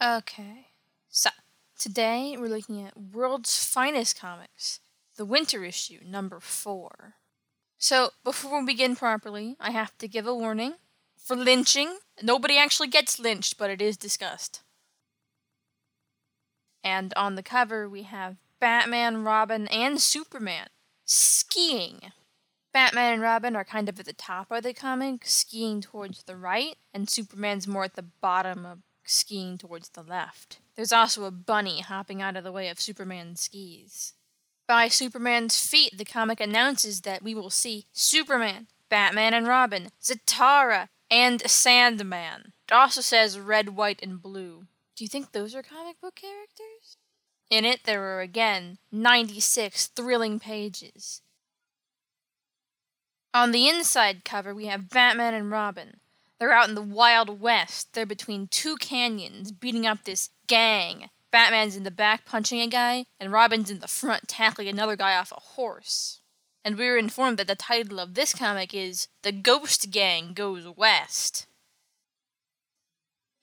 Okay, so today we're looking at World's Finest Comics, the winter issue, number four. So, before we begin properly, I have to give a warning. For lynching, nobody actually gets lynched, but it is discussed. And on the cover, we have Batman, Robin, and Superman skiing. Batman and Robin are kind of at the top of the comic, skiing towards the right, and Superman's more at the bottom of skiing towards the left. There's also a bunny hopping out of the way of Superman's skis. By Superman's feet, the comic announces that we will see Superman, Batman and Robin, Zatara, and Sandman. It also says red, white, and blue. Do you think those are comic book characters? In it, there were again 96 thrilling pages. On the inside cover, we have Batman and Robin. They're out in the Wild West. They're between two canyons, beating up this gang. Batman's in the back punching a guy, and Robin's in the front tackling another guy off a horse. And we were informed that the title of this comic is The Ghost Gang Goes West.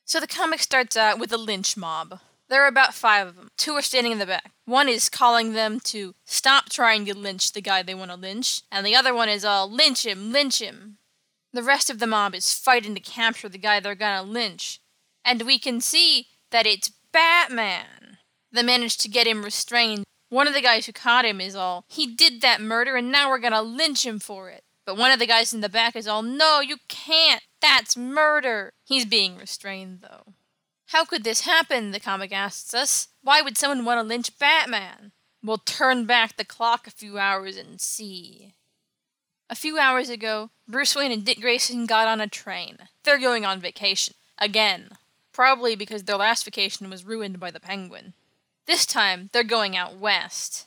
So the comic starts out with a lynch mob. There are about five of them. Two are standing in the back. One is calling them to stop trying to lynch the guy they want to lynch, and the other one is all, lynch him, lynch him. The rest of the mob is fighting to capture the guy they're gonna lynch. And we can see that it's Batman. They managed to get him restrained. One of the guys who caught him is all, he did that murder and now we're gonna lynch him for it. But one of the guys in the back is all, no, you can't. That's murder. He's being restrained, though. How could this happen? The comic asks us. Why would someone want to lynch Batman? We'll turn back the clock a few hours and see. A few hours ago, Bruce Wayne and Dick Grayson got on a train. They're going on vacation. Again. Probably because their last vacation was ruined by the penguin. This time, they're going out west.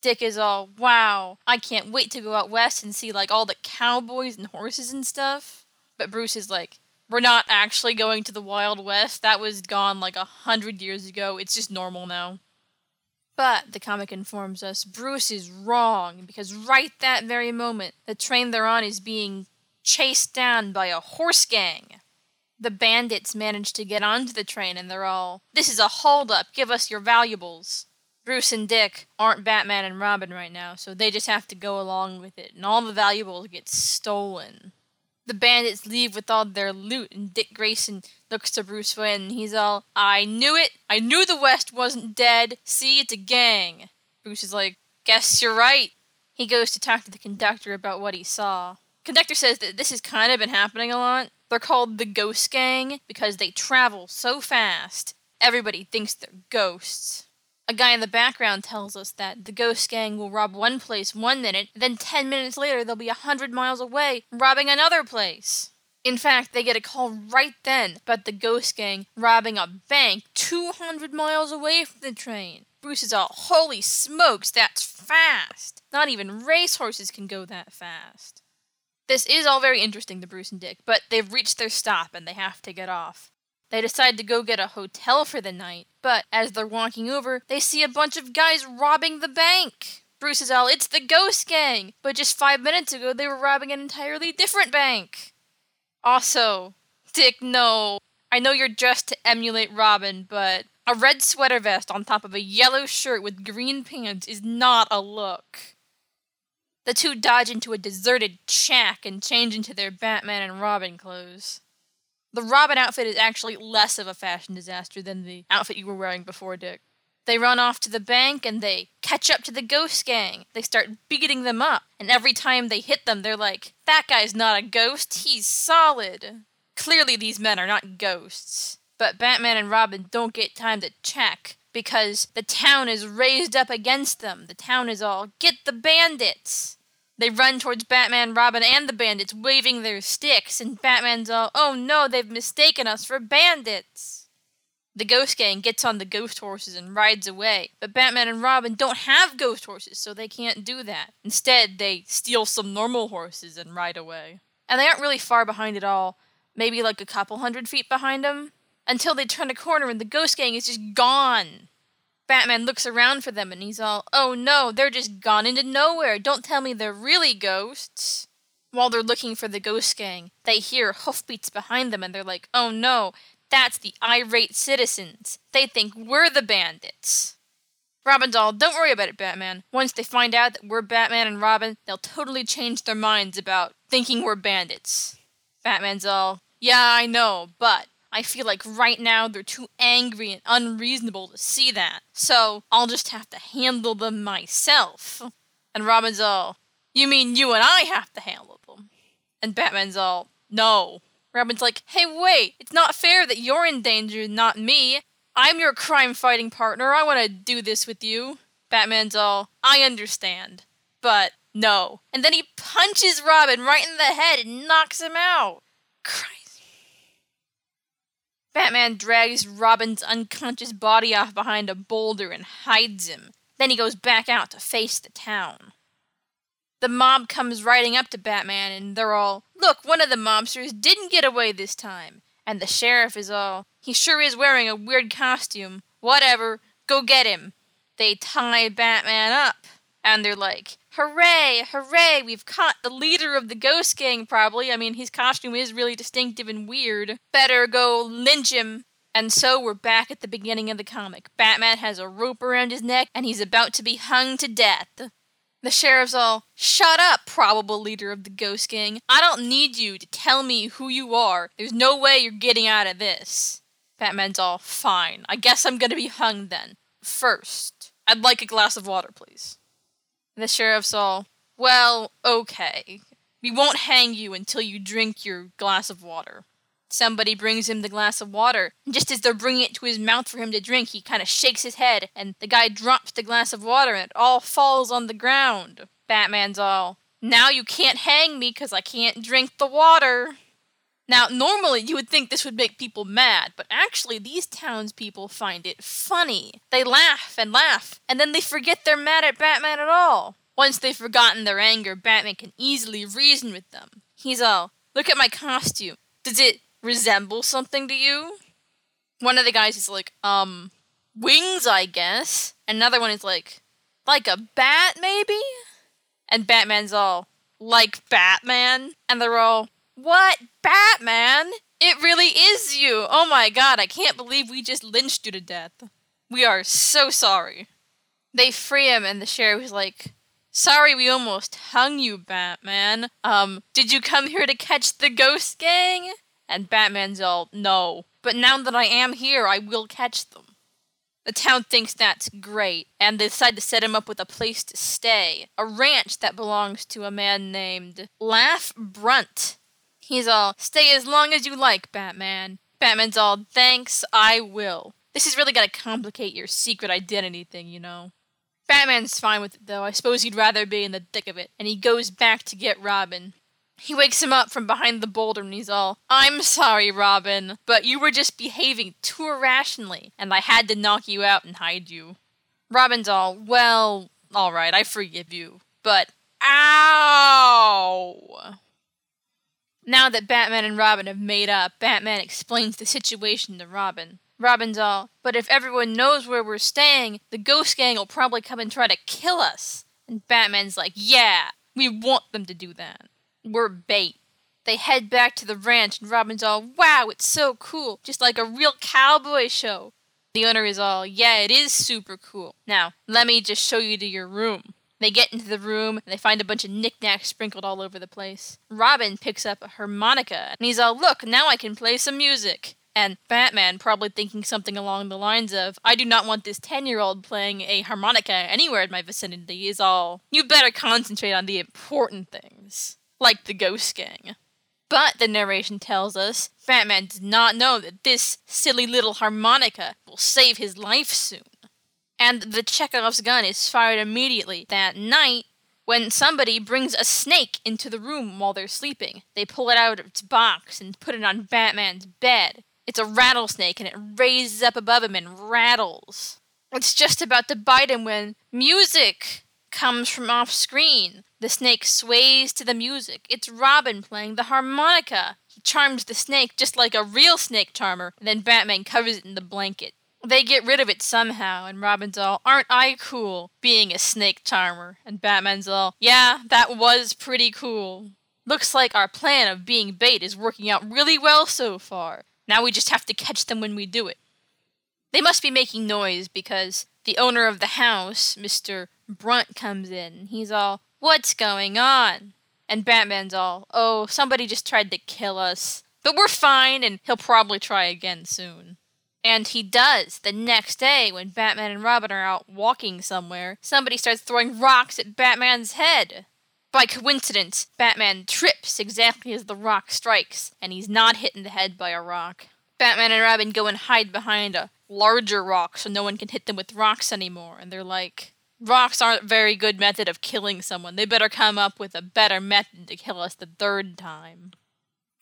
Dick is all, wow, I can't wait to go out west and see like all the cowboys and horses and stuff. But Bruce is like, we're not actually going to the Wild West. That was gone like a hundred years ago. It's just normal now. But, the comic informs us, Bruce is wrong, because right that very moment, the train they're on is being chased down by a horse gang. The bandits manage to get onto the train and they're all, This is a holdup, give us your valuables. Bruce and Dick aren't Batman and Robin right now, so they just have to go along with it, and all the valuables get stolen. The bandits leave with all their loot, and Dick Grayson looks to Bruce Wayne and he's all, I knew it! I knew the West wasn't dead! See, it's a gang! Bruce is like, Guess you're right! He goes to talk to the conductor about what he saw. Conductor says that this has kind of been happening a lot. They're called the Ghost Gang because they travel so fast, everybody thinks they're ghosts. A guy in the background tells us that the ghost gang will rob one place one minute, then 10 minutes later they'll be a 100 miles away robbing another place. In fact, they get a call right then about the ghost gang robbing a bank 200 miles away from the train. Bruce is all, holy smokes, that's fast! Not even racehorses can go that fast. This is all very interesting to Bruce and Dick, but they've reached their stop and they have to get off. They decide to go get a hotel for the night, but as they're walking over, they see a bunch of guys robbing the bank. Bruce is all, it's the Ghost Gang! But just five minutes ago, they were robbing an entirely different bank. Also, Dick, no. I know you're dressed to emulate Robin, but a red sweater vest on top of a yellow shirt with green pants is not a look. The two dodge into a deserted shack and change into their Batman and Robin clothes. The Robin outfit is actually less of a fashion disaster than the outfit you were wearing before, Dick. They run off to the bank and they catch up to the ghost gang. They start beating them up, and every time they hit them, they're like, That guy's not a ghost, he's solid. Clearly, these men are not ghosts. But Batman and Robin don't get time to check because the town is raised up against them. The town is all, Get the bandits! They run towards Batman, Robin, and the bandits, waving their sticks, and Batman's all, oh no, they've mistaken us for bandits! The ghost gang gets on the ghost horses and rides away, but Batman and Robin don't have ghost horses, so they can't do that. Instead, they steal some normal horses and ride away. And they aren't really far behind at all, maybe like a couple hundred feet behind them, until they turn a corner and the ghost gang is just gone. Batman looks around for them and he's all, oh no, they're just gone into nowhere. Don't tell me they're really ghosts. While they're looking for the ghost gang, they hear hoofbeats behind them and they're like, oh no, That's the irate citizens. They think we're the bandits. Robin's all, don't worry about it, Batman. Once they find out that we're Batman and Robin, they'll totally change their minds about thinking we're bandits. Batman's all, yeah, I know, but I feel like right now they're too angry and unreasonable to see that. So I'll just have to handle them myself. And Robin's all, You mean you and I have to handle them? And Batman's all, No. Robin's like, Hey, wait, it's not fair that you're in danger, not me. I'm your crime fighting partner. I want to do this with you. Batman's all, I understand, but no. And then he punches Robin right in the head and knocks him out. Christ. Batman drags Robin's unconscious body off behind a boulder and hides him. Then he goes back out to face the town. The mob comes riding up to Batman and they're all, Look, one of the mobsters didn't get away this time. And the sheriff is all, He sure is wearing a weird costume. Whatever, go get him. They tie Batman up. And they're like, Hooray, hooray, we've caught the leader of the ghost gang, probably. I mean, his costume is really distinctive and weird. Better go lynch him. And so we're back at the beginning of the comic. Batman has a rope around his neck and he's about to be hung to death. The sheriff's all, Shut up, probable leader of the ghost gang. I don't need you to tell me who you are. There's no way you're getting out of this. Batman's all, Fine. I guess I'm gonna be hung then. First, I'd like a glass of water, please. The sheriff's all, Well, okay. We won't hang you until you drink your glass of water. Somebody brings him the glass of water, and just as they're bringing it to his mouth for him to drink, he kind of shakes his head, and the guy drops the glass of water, and it all falls on the ground. Batman's all, Now you can't hang me because I can't drink the water. Now, normally you would think this would make people mad, but actually, these townspeople find it funny. They laugh and laugh, and then they forget they're mad at Batman at all. Once they've forgotten their anger, Batman can easily reason with them. He's all, Look at my costume. Does it resemble something to you? One of the guys is like, Um, wings, I guess. Another one is like, Like a bat, maybe? And Batman's all, Like Batman? And they're all, what? Batman? It really is you! Oh my god, I can't believe we just lynched you to death. We are so sorry. They free him, and the sheriff is like, Sorry we almost hung you, Batman. Um, did you come here to catch the ghost gang? And Batman's all, No. But now that I am here, I will catch them. The town thinks that's great, and they decide to set him up with a place to stay a ranch that belongs to a man named Laugh Brunt. He's all, stay as long as you like, Batman. Batman's all, thanks, I will. This is really gonna complicate your secret identity thing, you know. Batman's fine with it, though. I suppose he'd rather be in the thick of it, and he goes back to get Robin. He wakes him up from behind the boulder and he's all, I'm sorry, Robin, but you were just behaving too irrationally, and I had to knock you out and hide you. Robin's all, Well, alright, I forgive you, but ow! Now that Batman and Robin have made up, Batman explains the situation to Robin. Robin's all, but if everyone knows where we're staying, the ghost gang will probably come and try to kill us. And Batman's like, yeah, we want them to do that. We're bait. They head back to the ranch, and Robin's all, wow, it's so cool, just like a real cowboy show. The owner is all, yeah, it is super cool. Now, let me just show you to your room. They get into the room and they find a bunch of knickknacks sprinkled all over the place. Robin picks up a harmonica and he's all, Look, now I can play some music. And Batman, probably thinking something along the lines of, I do not want this 10 year old playing a harmonica anywhere in my vicinity, is all, You better concentrate on the important things, like the Ghost Gang. But the narration tells us Batman does not know that this silly little harmonica will save his life soon and the Chekhov's gun is fired immediately that night when somebody brings a snake into the room while they're sleeping. They pull it out of its box and put it on Batman's bed. It's a rattlesnake and it raises up above him and rattles. It's just about to bite him when music comes from off screen. The snake sways to the music. It's Robin playing the harmonica. He charms the snake just like a real snake charmer, and then Batman covers it in the blanket. They get rid of it somehow, and Robin's all, Aren't I cool being a snake charmer? And Batman's all, Yeah, that was pretty cool. Looks like our plan of being bait is working out really well so far. Now we just have to catch them when we do it. They must be making noise because the owner of the house, Mr. Brunt, comes in. He's all, What's going on? And Batman's all, Oh, somebody just tried to kill us. But we're fine, and he'll probably try again soon. And he does. The next day, when Batman and Robin are out walking somewhere, somebody starts throwing rocks at Batman's head. By coincidence, Batman trips exactly as the rock strikes, and he's not hit in the head by a rock. Batman and Robin go and hide behind a larger rock so no one can hit them with rocks anymore, and they're like, Rocks aren't a very good method of killing someone. They better come up with a better method to kill us the third time.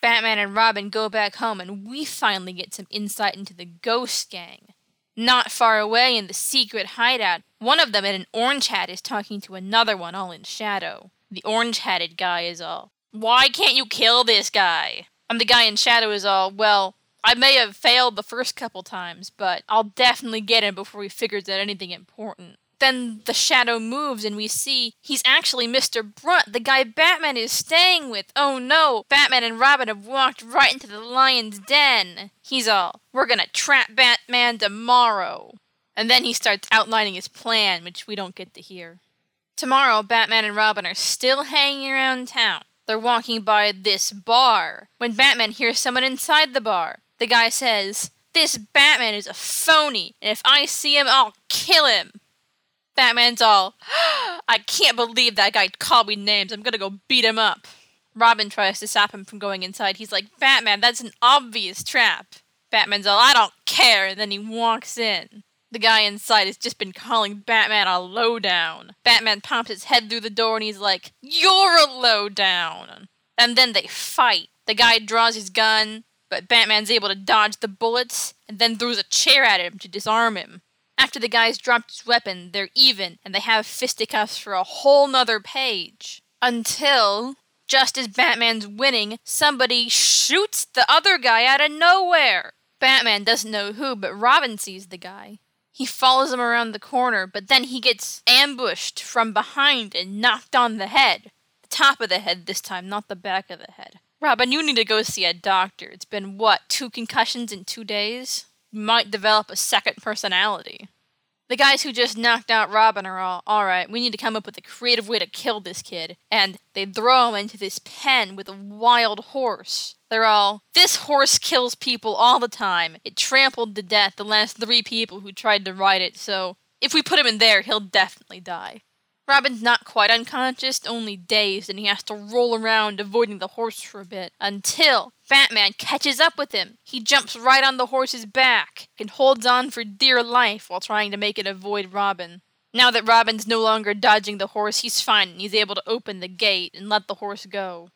Batman and Robin go back home, and we finally get some insight into the Ghost Gang. Not far away in the secret hideout, one of them in an orange hat is talking to another one all in shadow. The orange hatted guy is all, Why can't you kill this guy? And the guy in shadow is all, Well, I may have failed the first couple times, but I'll definitely get him before he figures out anything important. Then the shadow moves and we see he's actually Mr. Brunt, the guy Batman is staying with. Oh no, Batman and Robin have walked right into the lion's den. He's all, we're gonna trap Batman tomorrow. And then he starts outlining his plan, which we don't get to hear. Tomorrow, Batman and Robin are still hanging around town. They're walking by this bar when Batman hears someone inside the bar. The guy says, This Batman is a phony, and if I see him, I'll kill him. Batman's all, I can't believe that guy called me names. I'm gonna go beat him up. Robin tries to stop him from going inside. He's like, Batman, that's an obvious trap. Batman's all, I don't care. And then he walks in. The guy inside has just been calling Batman a lowdown. Batman pops his head through the door and he's like, You're a lowdown. And then they fight. The guy draws his gun, but Batman's able to dodge the bullets and then throws a chair at him to disarm him. After the guy's dropped his weapon, they're even, and they have fisticuffs for a whole nother page. Until, just as Batman's winning, somebody shoots the other guy out of nowhere. Batman doesn't know who, but Robin sees the guy. He follows him around the corner, but then he gets ambushed from behind and knocked on the head. The top of the head this time, not the back of the head. Robin, you need to go see a doctor. It's been, what, two concussions in two days? Might develop a second personality. The guys who just knocked out Robin are all, alright, we need to come up with a creative way to kill this kid. And they throw him into this pen with a wild horse. They're all, this horse kills people all the time. It trampled to death the last three people who tried to ride it, so if we put him in there, he'll definitely die. Robin's not quite unconscious, only dazed, and he has to roll around avoiding the horse for a bit until Batman catches up with him. He jumps right on the horse's back and holds on for dear life while trying to make it avoid Robin. Now that Robin's no longer dodging the horse, he's fine and he's able to open the gate and let the horse go.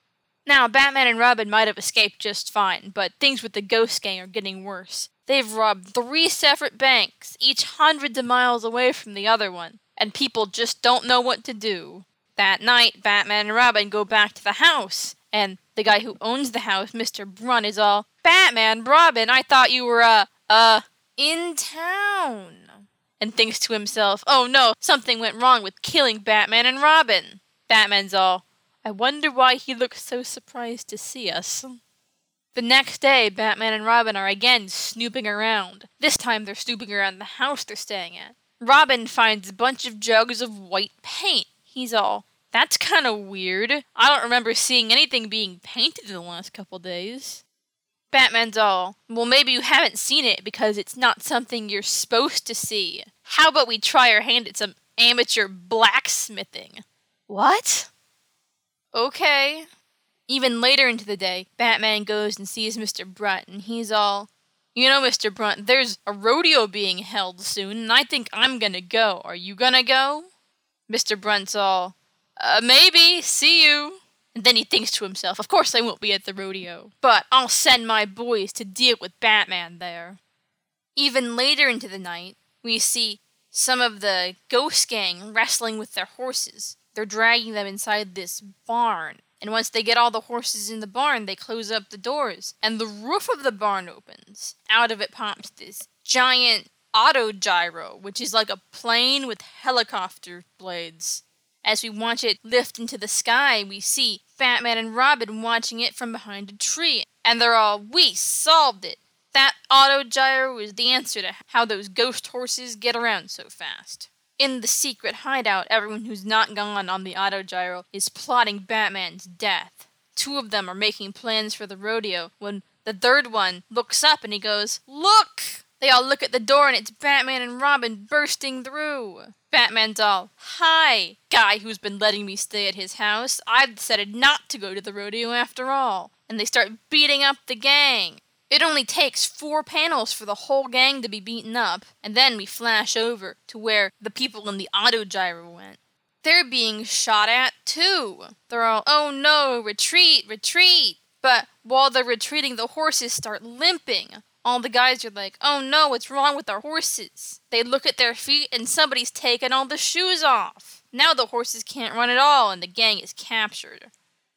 Now, Batman and Robin might have escaped just fine, but things with the Ghost Gang are getting worse. They've robbed three separate banks, each hundreds of miles away from the other one and people just don't know what to do. That night, Batman and Robin go back to the house, and the guy who owns the house, Mr. Brunt, is all, Batman, Robin, I thought you were, uh, uh, in town. And thinks to himself, oh no, something went wrong with killing Batman and Robin. Batman's all, I wonder why he looks so surprised to see us. The next day, Batman and Robin are again snooping around. This time they're snooping around the house they're staying at. Robin finds a bunch of jugs of white paint. He's all, that's kind of weird. I don't remember seeing anything being painted in the last couple days. Batman's all, well, maybe you haven't seen it because it's not something you're supposed to see. How about we try our hand at some amateur blacksmithing? What? Okay. Even later into the day, Batman goes and sees Mr. Brunt, and he's all, you know, Mr. Brunt, there's a rodeo being held soon, and I think I'm gonna go. Are you gonna go? Mr. Brunt's all, uh, maybe, see you. And then he thinks to himself, of course I won't be at the rodeo, but I'll send my boys to deal with Batman there. Even later into the night, we see some of the ghost gang wrestling with their horses. They're dragging them inside this barn, and once they get all the horses in the barn, they close up the doors, and the roof of the barn opens. Out of it pops this giant auto gyro, which is like a plane with helicopter blades. As we watch it lift into the sky, we see Batman and Robin watching it from behind a tree, and they're all, We solved it! That auto gyro is the answer to how those ghost horses get around so fast. In the secret hideout, everyone who's not gone on the autogyro is plotting Batman's death. Two of them are making plans for the rodeo when the third one looks up and he goes, Look! They all look at the door and it's Batman and Robin bursting through. Batman's all, Hi, guy who's been letting me stay at his house. I've decided not to go to the rodeo after all. And they start beating up the gang. It only takes four panels for the whole gang to be beaten up, and then we flash over to where the people in the autogyro went. They're being shot at too. They're all, oh no, retreat, retreat. But while they're retreating, the horses start limping. All the guys are like, oh no, what's wrong with our horses? They look at their feet and somebody's taken all the shoes off. Now the horses can't run at all and the gang is captured.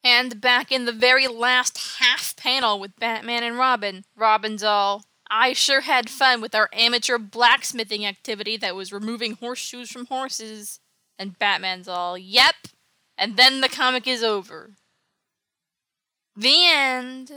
And back in the very last half panel with Batman and Robin, Robin's all, I sure had fun with our amateur blacksmithing activity that was removing horseshoes from horses. And Batman's all, yep. And then the comic is over. The end.